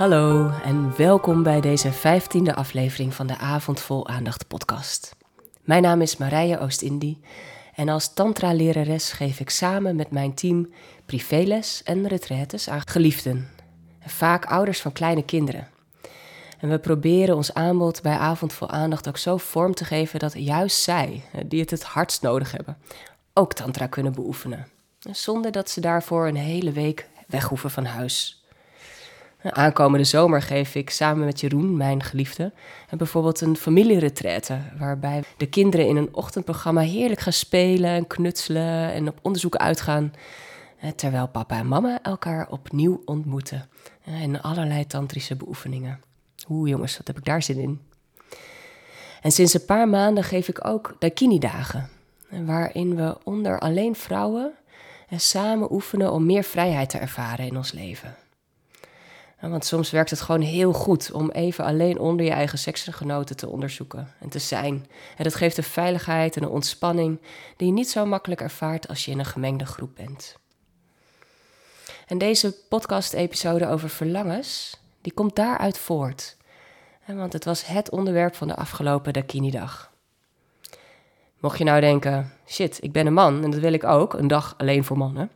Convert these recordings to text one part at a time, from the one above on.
Hallo en welkom bij deze vijftiende aflevering van de Avond Vol Aandacht podcast. Mijn naam is Marije Oost-Indie en als tantra-lerares geef ik samen met mijn team privéles en retraites aan geliefden. Vaak ouders van kleine kinderen. En we proberen ons aanbod bij Avond Vol Aandacht ook zo vorm te geven dat juist zij, die het het hardst nodig hebben, ook tantra kunnen beoefenen. Zonder dat ze daarvoor een hele week weg hoeven van huis. Aankomende zomer geef ik samen met Jeroen, mijn geliefde, bijvoorbeeld een familieretraite. Waarbij de kinderen in een ochtendprogramma heerlijk gaan spelen en knutselen en op onderzoek uitgaan. Terwijl papa en mama elkaar opnieuw ontmoeten. In allerlei tantrische beoefeningen. Oeh jongens, wat heb ik daar zin in. En sinds een paar maanden geef ik ook Daikini-dagen. Waarin we onder alleen vrouwen samen oefenen om meer vrijheid te ervaren in ons leven. Want soms werkt het gewoon heel goed om even alleen onder je eigen seksgenoten te onderzoeken en te zijn. En dat geeft een veiligheid en een ontspanning die je niet zo makkelijk ervaart als je in een gemengde groep bent. En deze podcast-episode over verlangens, die komt daaruit voort. Want het was het onderwerp van de afgelopen Dakini-dag. Mocht je nou denken, shit, ik ben een man en dat wil ik ook, een dag alleen voor mannen.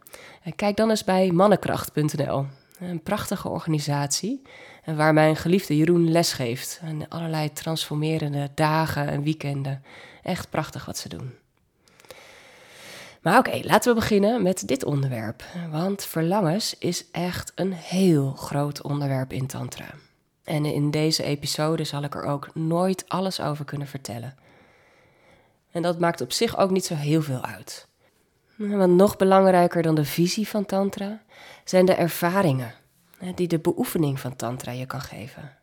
Kijk dan eens bij mannenkracht.nl. Een prachtige organisatie waar mijn geliefde Jeroen les geeft. En allerlei transformerende dagen en weekenden. Echt prachtig wat ze doen. Maar oké, laten we beginnen met dit onderwerp. Want verlangens is echt een heel groot onderwerp in Tantra. En in deze episode zal ik er ook nooit alles over kunnen vertellen. En dat maakt op zich ook niet zo heel veel uit. Want nog belangrijker dan de visie van Tantra zijn de ervaringen die de beoefening van Tantra je kan geven.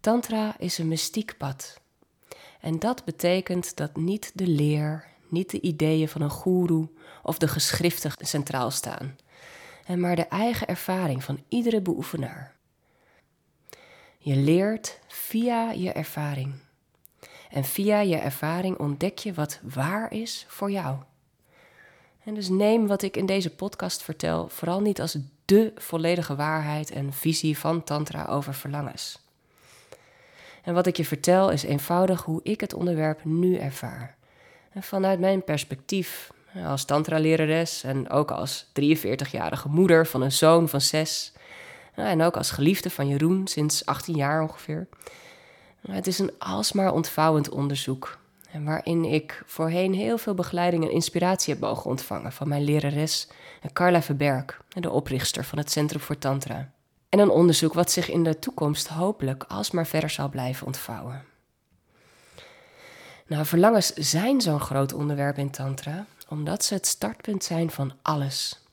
Tantra is een mystiek pad. En dat betekent dat niet de leer, niet de ideeën van een goeroe of de geschriften centraal staan, maar de eigen ervaring van iedere beoefenaar. Je leert via je ervaring. En via je ervaring ontdek je wat waar is voor jou. En dus neem wat ik in deze podcast vertel vooral niet als de volledige waarheid en visie van Tantra over verlangens. En wat ik je vertel is eenvoudig hoe ik het onderwerp nu ervaar. En vanuit mijn perspectief als Tantra-lerares en ook als 43-jarige moeder van een zoon van zes. En ook als geliefde van Jeroen sinds 18 jaar ongeveer. Het is een alsmaar ontvouwend onderzoek en waarin ik voorheen heel veel begeleiding en inspiratie heb mogen ontvangen van mijn lerares Carla Verberg, de oprichter van het Centrum voor Tantra. En een onderzoek wat zich in de toekomst hopelijk alsmaar verder zal blijven ontvouwen. Nou, verlangens zijn zo'n groot onderwerp in Tantra, omdat ze het startpunt zijn van alles.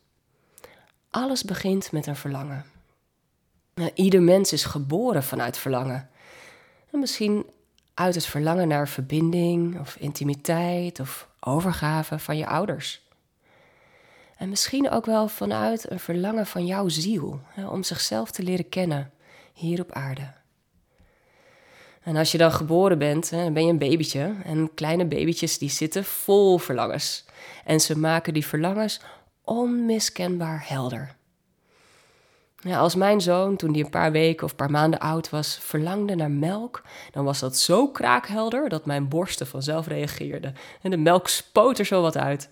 Alles begint met een verlangen. Nou, ieder mens is geboren vanuit verlangen. En misschien uit het verlangen naar verbinding of intimiteit of overgave van je ouders. En misschien ook wel vanuit een verlangen van jouw ziel hè, om zichzelf te leren kennen hier op aarde. En als je dan geboren bent, hè, ben je een babytje. En kleine babytjes die zitten vol verlangens. En ze maken die verlangens onmiskenbaar helder. Ja, als mijn zoon, toen hij een paar weken of een paar maanden oud was, verlangde naar melk, dan was dat zo kraakhelder dat mijn borsten vanzelf reageerden. En de melk spoot er zo wat uit.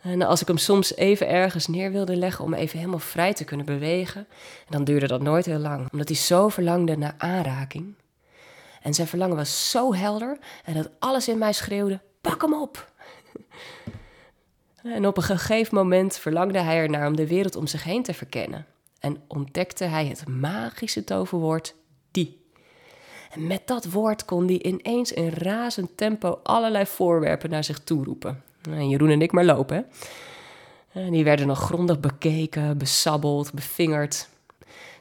En als ik hem soms even ergens neer wilde leggen om even helemaal vrij te kunnen bewegen, dan duurde dat nooit heel lang, omdat hij zo verlangde naar aanraking. En zijn verlangen was zo helder en dat alles in mij schreeuwde: pak hem op! En op een gegeven moment verlangde hij ernaar om de wereld om zich heen te verkennen en ontdekte hij het magische toverwoord die. En met dat woord kon hij ineens in razend tempo allerlei voorwerpen naar zich toe roepen. En Jeroen en ik maar lopen. En die werden nog grondig bekeken, besabbeld, bevingerd,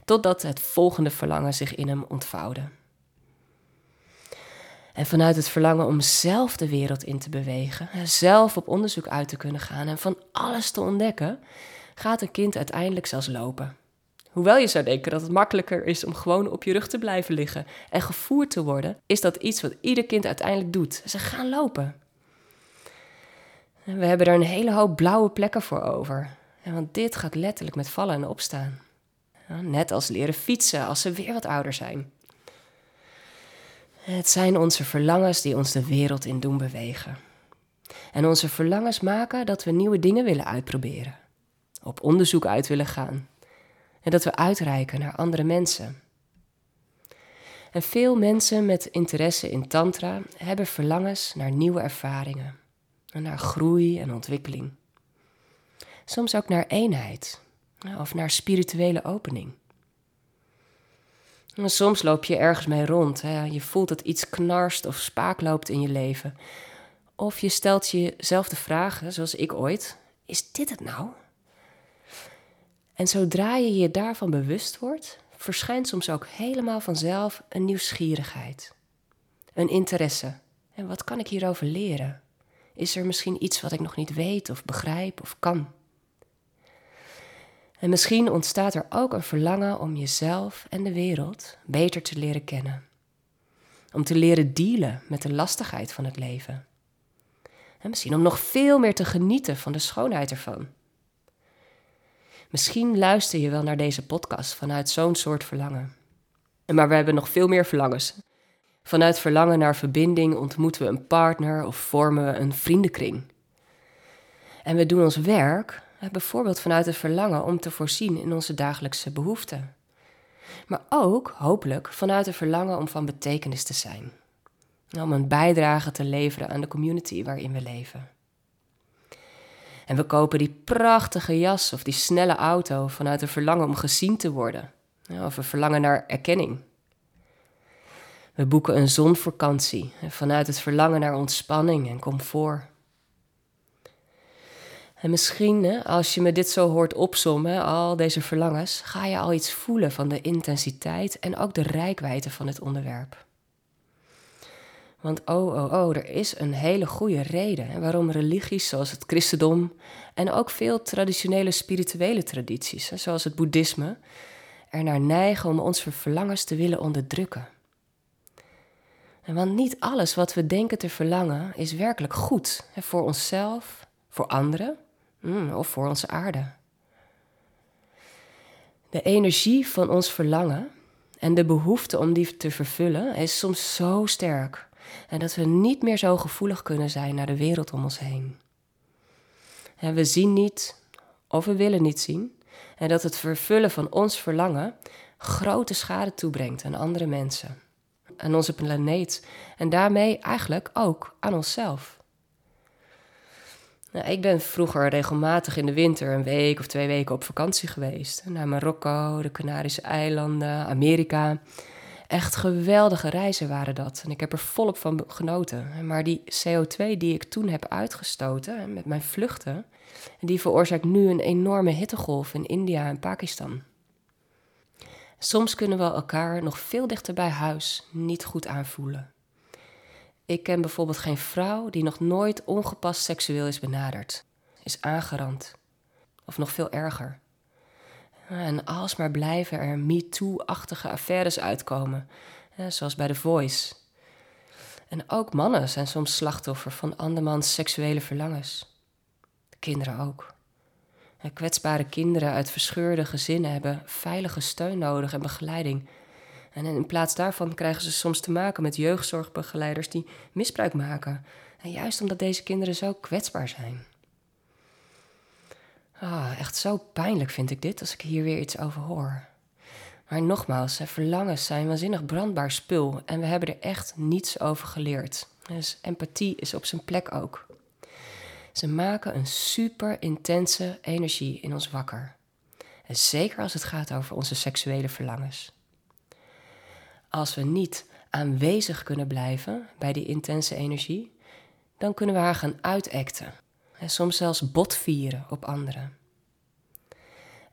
totdat het volgende verlangen zich in hem ontvouwde. En vanuit het verlangen om zelf de wereld in te bewegen, zelf op onderzoek uit te kunnen gaan en van alles te ontdekken, gaat een kind uiteindelijk zelfs lopen. Hoewel je zou denken dat het makkelijker is om gewoon op je rug te blijven liggen en gevoerd te worden, is dat iets wat ieder kind uiteindelijk doet. Ze gaan lopen. En we hebben er een hele hoop blauwe plekken voor over. want dit gaat letterlijk met vallen en opstaan. Net als leren fietsen als ze weer wat ouder zijn. Het zijn onze verlangens die ons de wereld in doen bewegen. En onze verlangens maken dat we nieuwe dingen willen uitproberen, op onderzoek uit willen gaan en dat we uitreiken naar andere mensen. En veel mensen met interesse in Tantra hebben verlangens naar nieuwe ervaringen, en naar groei en ontwikkeling. Soms ook naar eenheid of naar spirituele opening. En soms loop je ergens mee rond. Hè. Je voelt dat iets knarst of spaak loopt in je leven. Of je stelt jezelf de vraag, zoals ik ooit: is dit het nou? En zodra je je daarvan bewust wordt, verschijnt soms ook helemaal vanzelf een nieuwsgierigheid, een interesse. En wat kan ik hierover leren? Is er misschien iets wat ik nog niet weet of begrijp of kan? En misschien ontstaat er ook een verlangen om jezelf en de wereld beter te leren kennen. Om te leren dealen met de lastigheid van het leven. En misschien om nog veel meer te genieten van de schoonheid ervan. Misschien luister je wel naar deze podcast vanuit zo'n soort verlangen. Maar we hebben nog veel meer verlangens. Vanuit verlangen naar verbinding ontmoeten we een partner of vormen we een vriendenkring. En we doen ons werk bijvoorbeeld vanuit het verlangen om te voorzien in onze dagelijkse behoeften. Maar ook, hopelijk, vanuit het verlangen om van betekenis te zijn. Om een bijdrage te leveren aan de community waarin we leven. En we kopen die prachtige jas of die snelle auto vanuit een verlangen om gezien te worden. Of een verlangen naar erkenning. We boeken een zonvakantie vanuit het verlangen naar ontspanning en comfort. En misschien, als je me dit zo hoort opsommen, al deze verlangens, ga je al iets voelen van de intensiteit en ook de rijkwijde van het onderwerp. Want oh, oh, oh, er is een hele goede reden waarom religies zoals het christendom en ook veel traditionele spirituele tradities, zoals het boeddhisme, ernaar neigen om ons verlangens te willen onderdrukken. En want niet alles wat we denken te verlangen is werkelijk goed voor onszelf, voor anderen mm, of voor onze aarde. De energie van ons verlangen en de behoefte om die te vervullen is soms zo sterk en dat we niet meer zo gevoelig kunnen zijn naar de wereld om ons heen. En we zien niet of we willen niet zien en dat het vervullen van ons verlangen grote schade toebrengt aan andere mensen, aan onze planeet en daarmee eigenlijk ook aan onszelf. Nou, ik ben vroeger regelmatig in de winter een week of twee weken op vakantie geweest. Naar Marokko, de Canarische eilanden, Amerika. Echt geweldige reizen waren dat. En ik heb er volop van genoten. Maar die CO2 die ik toen heb uitgestoten met mijn vluchten, die veroorzaakt nu een enorme hittegolf in India en Pakistan. Soms kunnen we elkaar nog veel dichter bij huis niet goed aanvoelen. Ik ken bijvoorbeeld geen vrouw die nog nooit ongepast seksueel is benaderd, is aangerand. Of nog veel erger. En alsmaar blijven er MeToo-achtige affaires uitkomen, zoals bij The Voice. En ook mannen zijn soms slachtoffer van andermans seksuele verlangens. Kinderen ook. kwetsbare kinderen uit verscheurde gezinnen hebben veilige steun nodig en begeleiding en in plaats daarvan krijgen ze soms te maken met jeugdzorgbegeleiders die misbruik maken. En juist omdat deze kinderen zo kwetsbaar zijn. Ah, echt zo pijnlijk vind ik dit als ik hier weer iets over hoor. Maar nogmaals, verlangens zijn waanzinnig brandbaar spul en we hebben er echt niets over geleerd. Dus empathie is op zijn plek ook. Ze maken een super intense energie in ons wakker. En zeker als het gaat over onze seksuele verlangens. Als we niet aanwezig kunnen blijven bij die intense energie, dan kunnen we haar gaan uitacten. En soms zelfs botvieren op anderen.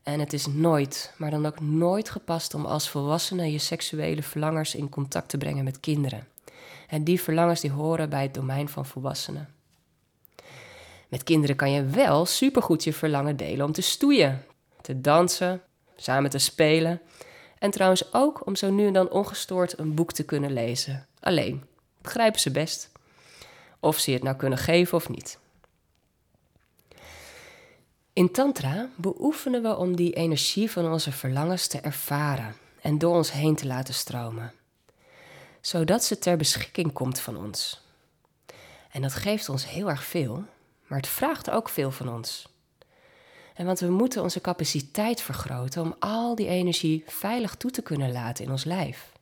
En het is nooit, maar dan ook nooit gepast om als volwassene je seksuele verlangers in contact te brengen met kinderen. En die verlangens die horen bij het domein van volwassenen. Met kinderen kan je wel supergoed je verlangen delen om te stoeien, te dansen, samen te spelen en trouwens ook om zo nu en dan ongestoord een boek te kunnen lezen. Alleen, begrijpen ze best. Of ze het nou kunnen geven of niet. In Tantra beoefenen we om die energie van onze verlangens te ervaren en door ons heen te laten stromen, zodat ze ter beschikking komt van ons. En dat geeft ons heel erg veel, maar het vraagt ook veel van ons. En want we moeten onze capaciteit vergroten om al die energie veilig toe te kunnen laten in ons lijf.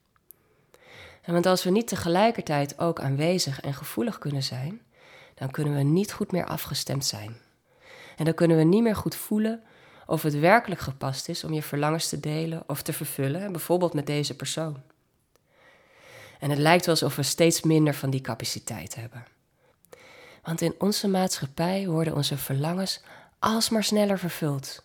En want als we niet tegelijkertijd ook aanwezig en gevoelig kunnen zijn, dan kunnen we niet goed meer afgestemd zijn. En dan kunnen we niet meer goed voelen of het werkelijk gepast is om je verlangens te delen of te vervullen, bijvoorbeeld met deze persoon. En het lijkt wel alsof we steeds minder van die capaciteit hebben. Want in onze maatschappij worden onze verlangens alsmaar sneller vervuld.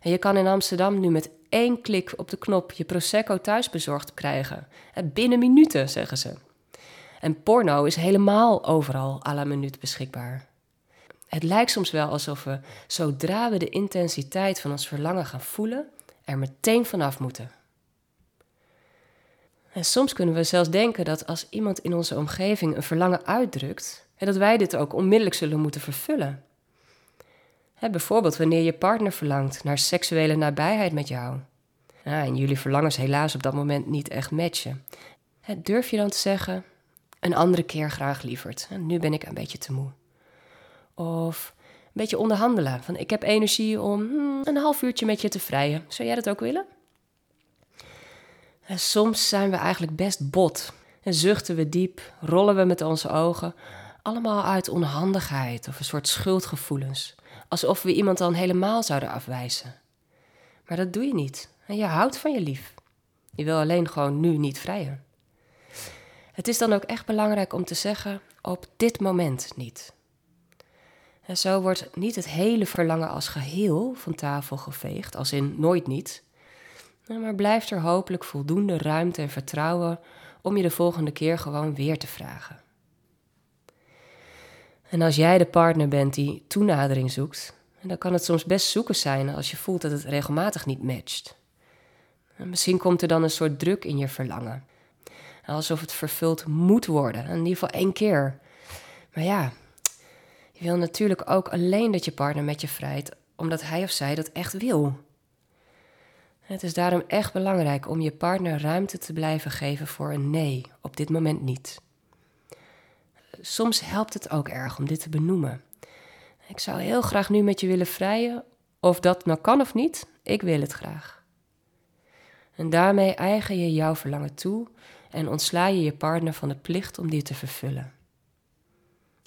En je kan in Amsterdam nu met één klik op de knop je Prosecco thuis bezorgd krijgen. Binnen minuten, zeggen ze. En porno is helemaal overal à la minuut beschikbaar. Het lijkt soms wel alsof we, zodra we de intensiteit van ons verlangen gaan voelen, er meteen vanaf moeten. En soms kunnen we zelfs denken dat als iemand in onze omgeving een verlangen uitdrukt, dat wij dit ook onmiddellijk zullen moeten vervullen. bijvoorbeeld wanneer je partner verlangt naar seksuele nabijheid met jou. en jullie verlangens helaas op dat moment niet echt matchen. durf je dan te zeggen: een andere keer graag lieverd. Nu ben ik een beetje te moe. Of een beetje onderhandelen. Van ik heb energie om hmm, een half uurtje met je te vrijen. Zou jij dat ook willen? En soms zijn we eigenlijk best bot. En zuchten we diep, rollen we met onze ogen. Allemaal uit onhandigheid of een soort schuldgevoelens. Alsof we iemand dan helemaal zouden afwijzen. Maar dat doe je niet. En je houdt van je lief. Je wil alleen gewoon nu niet vrijen. Het is dan ook echt belangrijk om te zeggen: op dit moment niet. En zo wordt niet het hele verlangen als geheel van tafel geveegd, als in nooit niet. Maar blijft er hopelijk voldoende ruimte en vertrouwen om je de volgende keer gewoon weer te vragen. En als jij de partner bent die toenadering zoekt, dan kan het soms best zoeken zijn als je voelt dat het regelmatig niet matcht. En misschien komt er dan een soort druk in je verlangen. Alsof het vervuld moet worden, in ieder geval één keer. Maar ja, je wil natuurlijk ook alleen dat je partner met je vrijt, omdat hij of zij dat echt wil. Het is daarom echt belangrijk om je partner ruimte te blijven geven voor een nee, op dit moment niet. Soms helpt het ook erg om dit te benoemen. Ik zou heel graag nu met je willen vrijen, of dat nou kan of niet, ik wil het graag. En daarmee eigen je jouw verlangen toe en ontsla je je partner van de plicht om die te vervullen.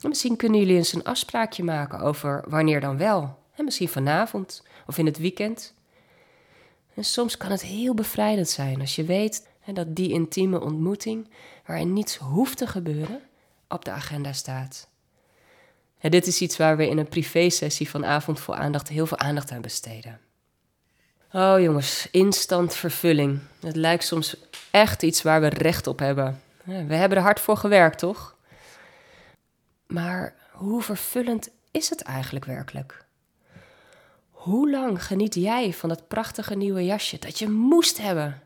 Misschien kunnen jullie eens een afspraakje maken over wanneer dan wel. En misschien vanavond of in het weekend. En soms kan het heel bevrijdend zijn als je weet dat die intieme ontmoeting, waarin niets hoeft te gebeuren, op de agenda staat. En dit is iets waar we in een privésessie van Avond voor Aandacht heel veel aandacht aan besteden. Oh jongens, instant vervulling. Het lijkt soms echt iets waar we recht op hebben. We hebben er hard voor gewerkt, toch? Maar hoe vervullend is het eigenlijk werkelijk? Hoe lang geniet jij van dat prachtige nieuwe jasje dat je moest hebben?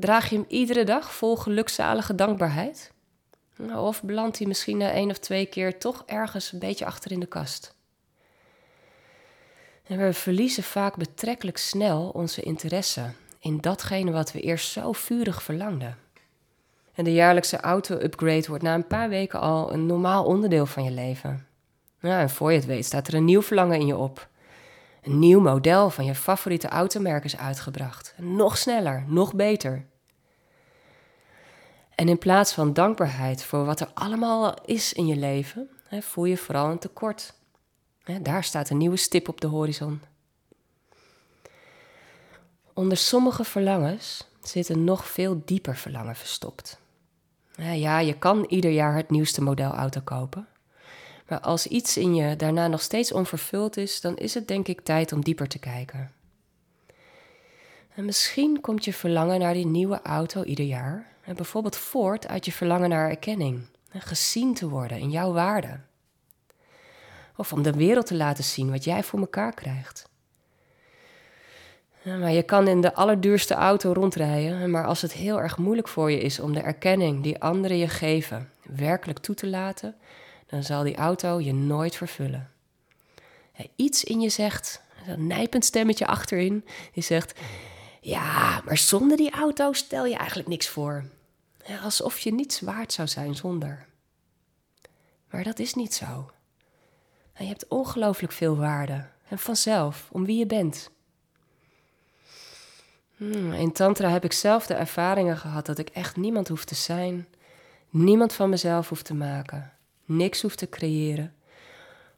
Draag je hem iedere dag vol gelukzalige dankbaarheid? Of belandt hij misschien na één of twee keer toch ergens een beetje achter in de kast? En we verliezen vaak betrekkelijk snel onze interesse in datgene wat we eerst zo vurig verlangden. En de jaarlijkse auto-upgrade wordt na een paar weken al een normaal onderdeel van je leven. En voor je het weet staat er een nieuw verlangen in je op. Een nieuw model van je favoriete automerk is uitgebracht. Nog sneller, nog beter. En in plaats van dankbaarheid voor wat er allemaal is in je leven, voel je vooral een tekort. Daar staat een nieuwe stip op de horizon. Onder sommige verlangens zit een nog veel dieper verlangen verstopt. Ja, je kan ieder jaar het nieuwste model auto kopen. Maar als iets in je daarna nog steeds onvervuld is, dan is het denk ik tijd om dieper te kijken. En misschien komt je verlangen naar die nieuwe auto ieder jaar bijvoorbeeld voort uit je verlangen naar erkenning, en gezien te worden in jouw waarde. Of om de wereld te laten zien wat jij voor elkaar krijgt. Maar je kan in de allerduurste auto rondrijden, maar als het heel erg moeilijk voor je is om de erkenning die anderen je geven werkelijk toe te laten, dan zal die auto je nooit vervullen. Iets in je zegt, een nijpend stemmetje achterin, die zegt: Ja, maar zonder die auto stel je eigenlijk niks voor. Alsof je niets waard zou zijn zonder. Maar dat is niet zo. je hebt ongelooflijk veel waarde. En vanzelf, om wie je bent. Hmm, in Tantra heb ik zelf de ervaringen gehad dat ik echt niemand hoef te zijn, niemand van mezelf hoef te maken, niks hoef te creëren,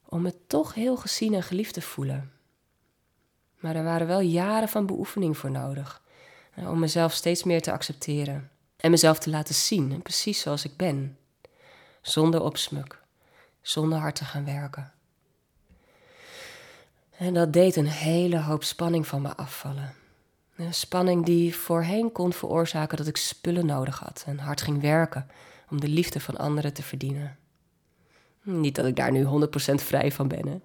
om me toch heel gezien en geliefd te voelen. Maar er waren wel jaren van beoefening voor nodig, om mezelf steeds meer te accepteren en mezelf te laten zien, precies zoals ik ben, zonder opsmuk, zonder hard te gaan werken. En dat deed een hele hoop spanning van me afvallen. Een spanning die voorheen kon veroorzaken dat ik spullen nodig had en hard ging werken om de liefde van anderen te verdienen. Niet dat ik daar nu 100% vrij van ben, hè.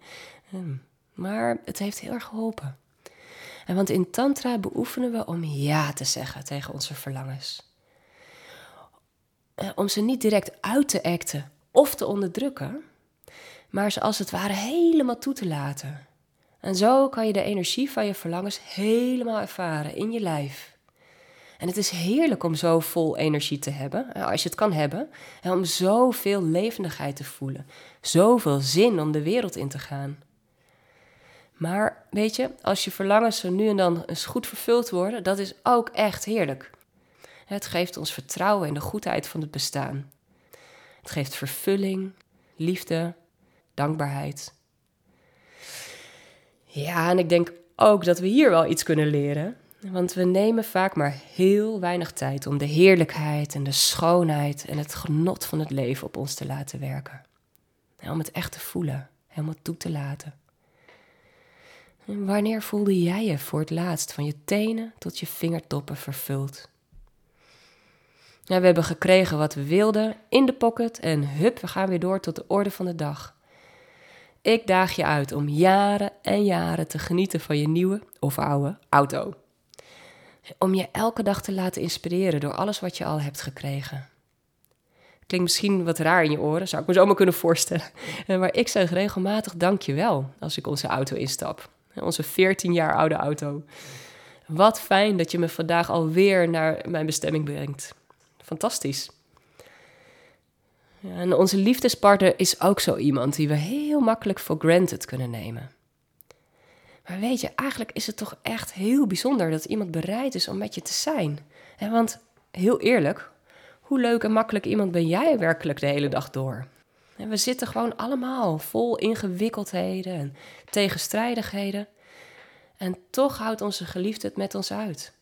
Hm, maar het heeft heel erg geholpen. En want in Tantra beoefenen we om ja te zeggen tegen onze verlangens. Eh, om ze niet direct uit te acten of te onderdrukken, maar ze als het ware helemaal toe te laten. En zo kan je de energie van je verlangens helemaal ervaren in je lijf. En het is heerlijk om zo vol energie te hebben, eh, als je het kan hebben, en om zoveel levendigheid te voelen, zoveel zin om de wereld in te gaan. Maar weet je, als je verlangens zo nu en dan eens goed vervuld worden, dat is ook echt heerlijk. Het geeft ons vertrouwen in de goedheid van het bestaan. Het geeft vervulling, liefde, dankbaarheid. Ja, en ik denk ook dat we hier wel iets kunnen leren. Want we nemen vaak maar heel weinig tijd om de heerlijkheid en de schoonheid en het genot van het leven op ons te laten werken. En om het echt te voelen, helemaal toe te laten. En wanneer voelde jij je voor het laatst van je tenen tot je vingertoppen vervuld? We hebben gekregen wat we wilden in de pocket en hup, we gaan weer door tot de orde van de dag. Ik daag je uit om jaren en jaren te genieten van je nieuwe of oude auto. Om je elke dag te laten inspireren door alles wat je al hebt gekregen. Klinkt misschien wat raar in je oren, zou ik me zo maar kunnen voorstellen. Maar ik zeg regelmatig dankjewel als ik onze auto instap. Onze 14 jaar oude auto. Wat fijn dat je me vandaag alweer naar mijn bestemming brengt. Fantastisch. En onze liefdespartner is ook zo iemand die we heel makkelijk for granted kunnen nemen. Maar weet je, eigenlijk is het toch echt heel bijzonder dat iemand bereid is om met je te zijn. En want heel eerlijk, hoe leuk en makkelijk iemand ben jij werkelijk de hele dag door? We zitten gewoon allemaal vol ingewikkeldheden en tegenstrijdigheden. En toch houdt onze geliefde het met ons uit.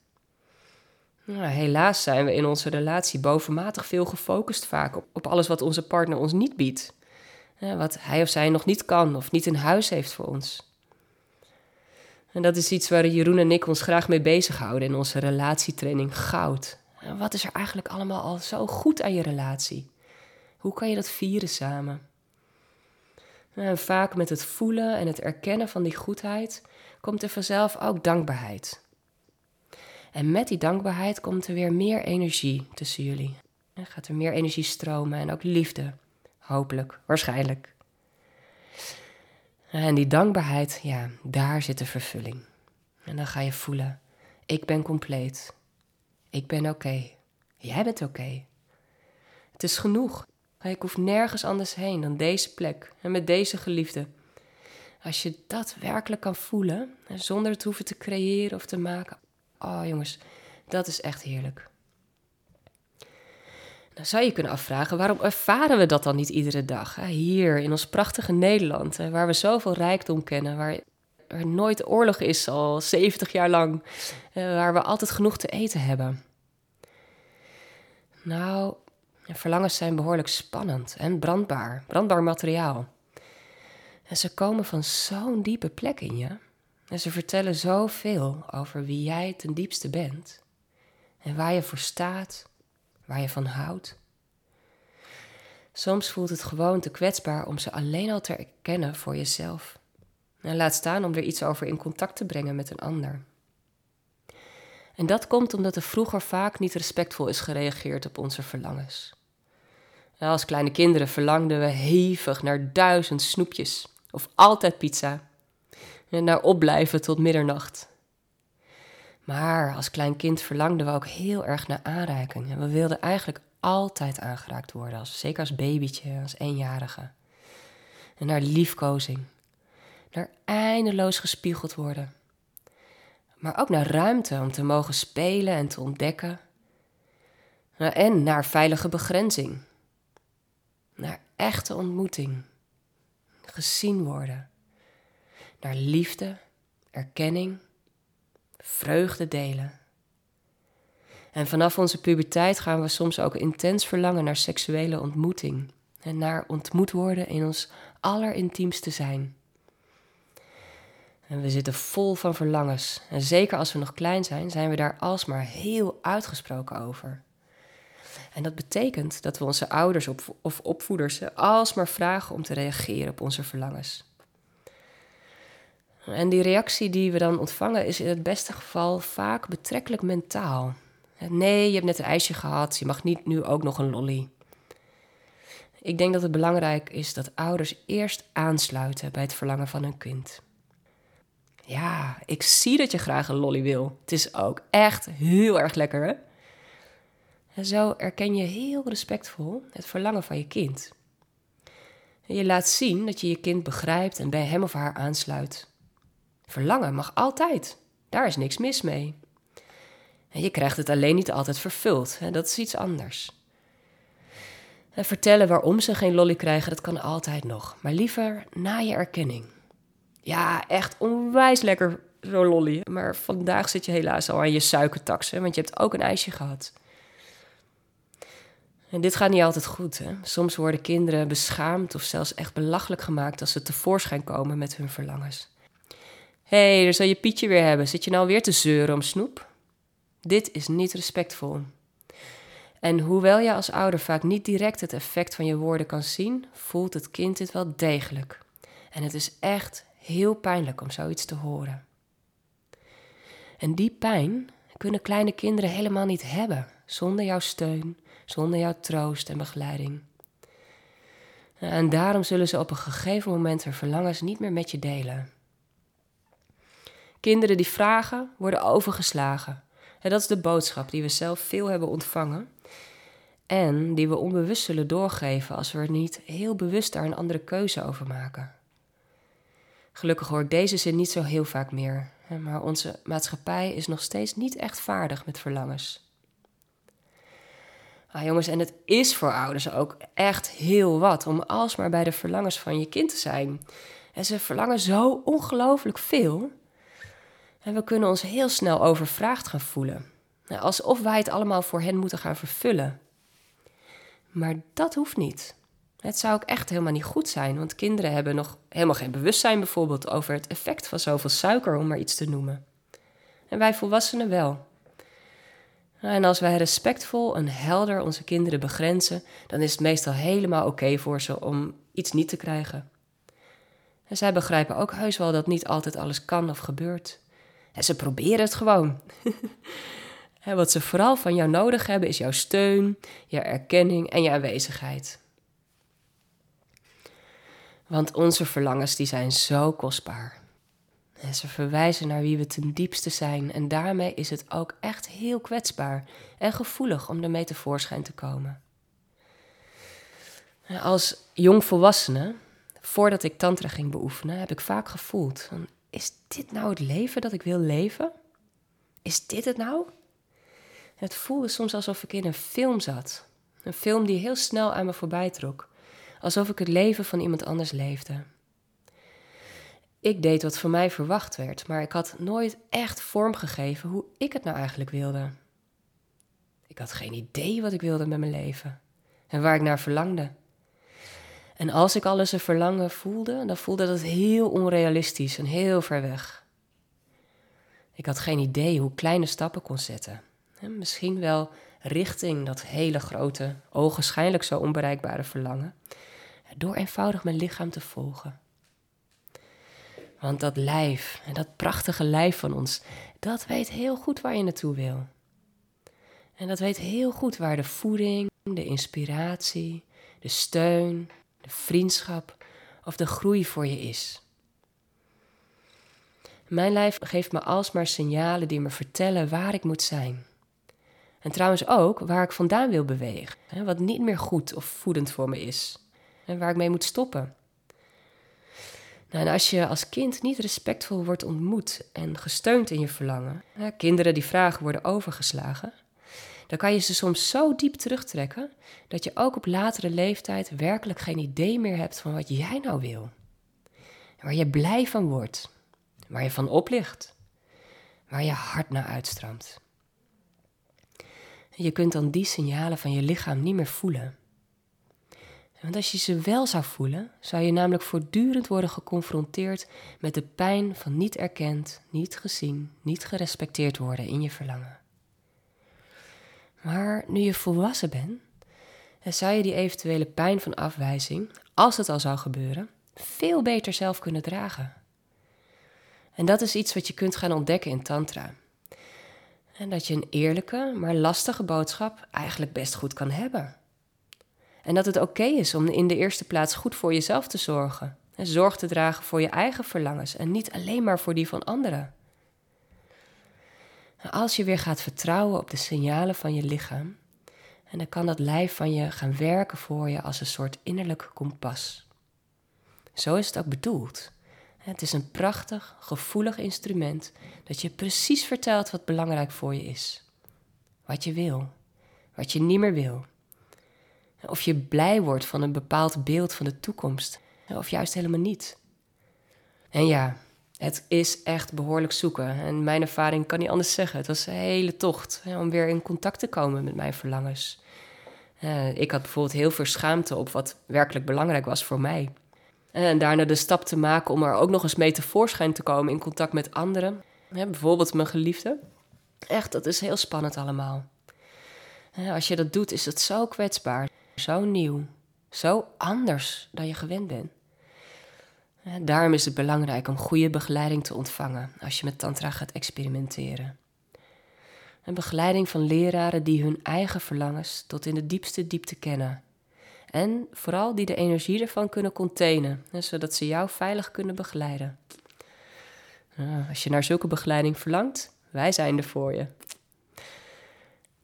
Nou, helaas zijn we in onze relatie bovenmatig veel gefocust vaak op, alles wat onze partner ons niet biedt. wat hij of zij nog niet kan of niet in huis heeft voor ons. En dat is iets waar Jeroen en ik ons graag mee bezighouden in onze relatietraining Goud. En wat is er eigenlijk allemaal al zo goed aan je relatie? Hoe kan je dat vieren samen? En vaak met het voelen en het erkennen van die goedheid komt er vanzelf ook dankbaarheid. En met die dankbaarheid komt er weer meer energie tussen jullie. En gaat er meer energie stromen en ook liefde. Hopelijk, waarschijnlijk. En die dankbaarheid, ja, daar zit de vervulling. En dan ga je voelen, ik ben compleet. Ik ben oké. Jij bent oké. Het is genoeg. Ik hoef nergens anders heen dan deze plek en met deze geliefde. Als je dat werkelijk kan voelen, zonder het hoeven te creëren of te maken, Oh jongens, dat is echt heerlijk. Dan zou je kunnen afvragen, waarom ervaren we dat dan niet iedere dag? Hier in ons prachtige Nederland, waar we zoveel rijkdom kennen, waar er nooit oorlog is al 70 jaar lang, waar we altijd genoeg te eten hebben. Nou, verlangens zijn behoorlijk spannend en brandbaar, brandbaar materiaal. En ze komen van zo'n diepe plek in je. En ze vertellen zoveel over wie jij ten diepste bent en waar je voor staat, waar je van houdt. Soms voelt het gewoon te kwetsbaar om ze alleen al te erkennen voor jezelf. En laat staan om er iets over in contact te brengen met een ander. En dat komt omdat er vroeger vaak niet respectvol is gereageerd op onze verlangens. Als kleine kinderen verlangden we hevig naar duizend snoepjes of altijd pizza En naar opblijven tot middernacht. Maar als klein kind verlangden we ook heel erg naar aanraking. En we wilden eigenlijk altijd aangeraakt worden, als, zeker als babytje, als eenjarige. En naar liefkozing. Naar eindeloos gespiegeld worden. Maar ook naar ruimte om te mogen spelen en te ontdekken. En naar veilige begrenzing. Naar echte ontmoeting. Gezien worden. Naar liefde, erkenning, vreugde delen. En vanaf onze puberteit gaan we soms ook intens verlangen naar seksuele ontmoeting. En naar ontmoet worden in ons allerintiemste zijn. En we zitten vol van verlangens. En zeker als we nog klein zijn, zijn we daar alsmaar heel uitgesproken over. En dat betekent dat we onze ouders of opvoeders alsmaar vragen om te reageren op onze verlangens. En die reactie die we dan ontvangen is in het beste geval vaak betrekkelijk mentaal. Nee, je hebt net een ijsje gehad, je mag niet nu ook nog een lolly. Ik denk dat het belangrijk is dat ouders eerst aansluiten bij het verlangen van hun kind. Ja, ik zie dat je graag een lolly wil. Het is ook echt heel erg lekker? En zo erken je heel respectvol het verlangen van je kind. Je laat zien dat je je kind begrijpt en bij hem of haar aansluit. Verlangen mag altijd. Daar is niks mis mee. En je krijgt het alleen niet altijd vervuld. Hè? Dat is iets anders. En vertellen waarom ze geen lolly krijgen, dat kan altijd nog. Maar liever na je erkenning. Ja, echt onwijs lekker zo'n lolly. Maar vandaag zit je helaas al aan je suikertax, want je hebt ook een ijsje gehad. En dit gaat niet altijd goed. Hè? Soms worden kinderen beschaamd of zelfs echt belachelijk gemaakt als ze tevoorschijn komen met hun verlangens. Hé, hey, daar zal je Pietje weer hebben. Zit je nou weer te zeuren om snoep? Dit is niet respectvol. En hoewel je als ouder vaak niet direct het effect van je woorden kan zien, voelt het kind dit wel degelijk. En het is echt heel pijnlijk om zoiets te horen. En die pijn kunnen kleine kinderen helemaal niet hebben zonder jouw steun, zonder jouw troost en begeleiding. En daarom zullen ze op een gegeven moment hun verlangens niet meer met je delen. Kinderen die vragen, worden overgeslagen. En dat is de boodschap die we zelf veel hebben ontvangen. En die we onbewust zullen doorgeven als we er niet heel bewust daar een andere keuze over maken. Gelukkig hoor ik deze zin niet zo heel vaak meer. Maar onze maatschappij is nog steeds niet echt vaardig met verlangens. Ah, jongens, en het is voor ouders ook echt heel wat om alsmaar bij de verlangens van je kind te zijn. En ze verlangen zo ongelooflijk veel. En we kunnen ons heel snel overvraagd gaan voelen. Nou, alsof wij het allemaal voor hen moeten gaan vervullen. Maar dat hoeft niet. Het zou ook echt helemaal niet goed zijn, want kinderen hebben nog helemaal geen bewustzijn bijvoorbeeld over het effect van zoveel suiker, om maar iets te noemen. En wij volwassenen wel. En als wij respectvol en helder onze kinderen begrenzen, dan is het meestal helemaal oké voor ze om iets niet te krijgen. En zij begrijpen ook heus wel dat niet altijd alles kan of gebeurt. En ze proberen het gewoon. wat ze vooral van jou nodig hebben is jouw steun, je erkenning en je aanwezigheid. Want onze verlangens die zijn zo kostbaar. En ze verwijzen naar wie we ten diepste zijn en daarmee is het ook echt heel kwetsbaar en gevoelig om ermee tevoorschijn te komen. Als jongvolwassene, voordat ik tantra ging beoefenen, heb ik vaak gevoeld: is dit nou het leven dat ik wil leven? Is dit het nou? Het voelde soms alsof ik in een film zat. Een film die heel snel aan me voorbij trok. Alsof ik het leven van iemand anders leefde. Ik deed wat van mij verwacht werd, maar ik had nooit echt vorm gegeven hoe ik het nou eigenlijk wilde. Ik had geen idee wat ik wilde met mijn leven en waar ik naar verlangde. En als ik alles een verlangen voelde, dan voelde dat heel onrealistisch en heel ver weg. Ik had geen idee hoe kleine stappen kon zetten. misschien wel richting dat hele grote, ogenschijnlijk zo onbereikbare verlangen, door eenvoudig mijn lichaam te volgen. Want dat lijf, en dat prachtige lijf van ons, dat weet heel goed waar je naartoe wil. En dat weet heel goed waar de voeding, de inspiratie, de steun, de vriendschap of de groei voor je is. Mijn lijf geeft me alsmaar signalen die me vertellen waar ik moet zijn. En trouwens ook waar ik vandaan wil bewegen, wat niet meer goed of voedend voor me is en waar ik mee moet stoppen. Nou, en als je als kind niet respectvol wordt ontmoet en gesteund in je verlangen, kinderen die vragen worden overgeslagen, dan kan je ze soms zo diep terugtrekken dat je ook op latere leeftijd werkelijk geen idee meer hebt van wat jij nou wil. Waar je blij van wordt, waar je van oplicht, waar je hart naar uitstroomt. Je kunt dan die signalen van je lichaam niet meer voelen. Want als je ze wel zou voelen, zou je namelijk voortdurend worden geconfronteerd met de pijn van niet erkend, niet gezien, niet gerespecteerd worden in je verlangen. Maar nu je volwassen bent, zou je die eventuele pijn van afwijzing, als het al zou gebeuren, veel beter zelf kunnen dragen. En dat is iets wat je kunt gaan ontdekken in Tantra. En dat je een eerlijke, maar lastige boodschap eigenlijk best goed kan hebben. En dat het oké is om in de eerste plaats goed voor jezelf te zorgen. En zorg te dragen voor je eigen verlangens en niet alleen maar voor die van anderen. Als je weer gaat vertrouwen op de signalen van je lichaam, en dan kan dat lijf van je gaan werken voor je als een soort innerlijk kompas. Zo is het ook bedoeld. Het is een prachtig, gevoelig instrument dat je precies vertelt wat belangrijk voor je is. Wat je wil, wat je niet meer wil. Of je blij wordt van een bepaald beeld van de toekomst, of juist helemaal niet. En ja, het is echt behoorlijk zoeken. En mijn ervaring kan niet anders zeggen. Het was een hele tocht om weer in contact te komen met mijn verlangens. Uh, ik had bijvoorbeeld heel veel schaamte op wat werkelijk belangrijk was voor mij. En daarna de stap te maken om er ook nog eens mee tevoorschijn te komen in contact met anderen. bijvoorbeeld mijn geliefde. Echt, dat is heel spannend allemaal. Als je dat doet, is het zo kwetsbaar, zo nieuw, zo anders dan je gewend bent. Daarom is het belangrijk om goede begeleiding te ontvangen als je met Tantra gaat experimenteren. Een begeleiding van leraren die hun eigen verlangens tot in de diepste diepte kennen. En vooral die de energie ervan kunnen containen, zodat ze jou veilig kunnen begeleiden. Als je naar zulke begeleiding verlangt, wij zijn er voor je.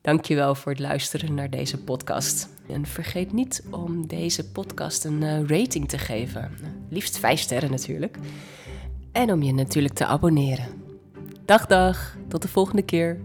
Dankjewel voor het luisteren naar deze podcast. En vergeet niet om deze podcast een eh, rating te geven. Liefst vijf sterren natuurlijk. En om je natuurlijk te abonneren. Dag dag, tot de volgende keer.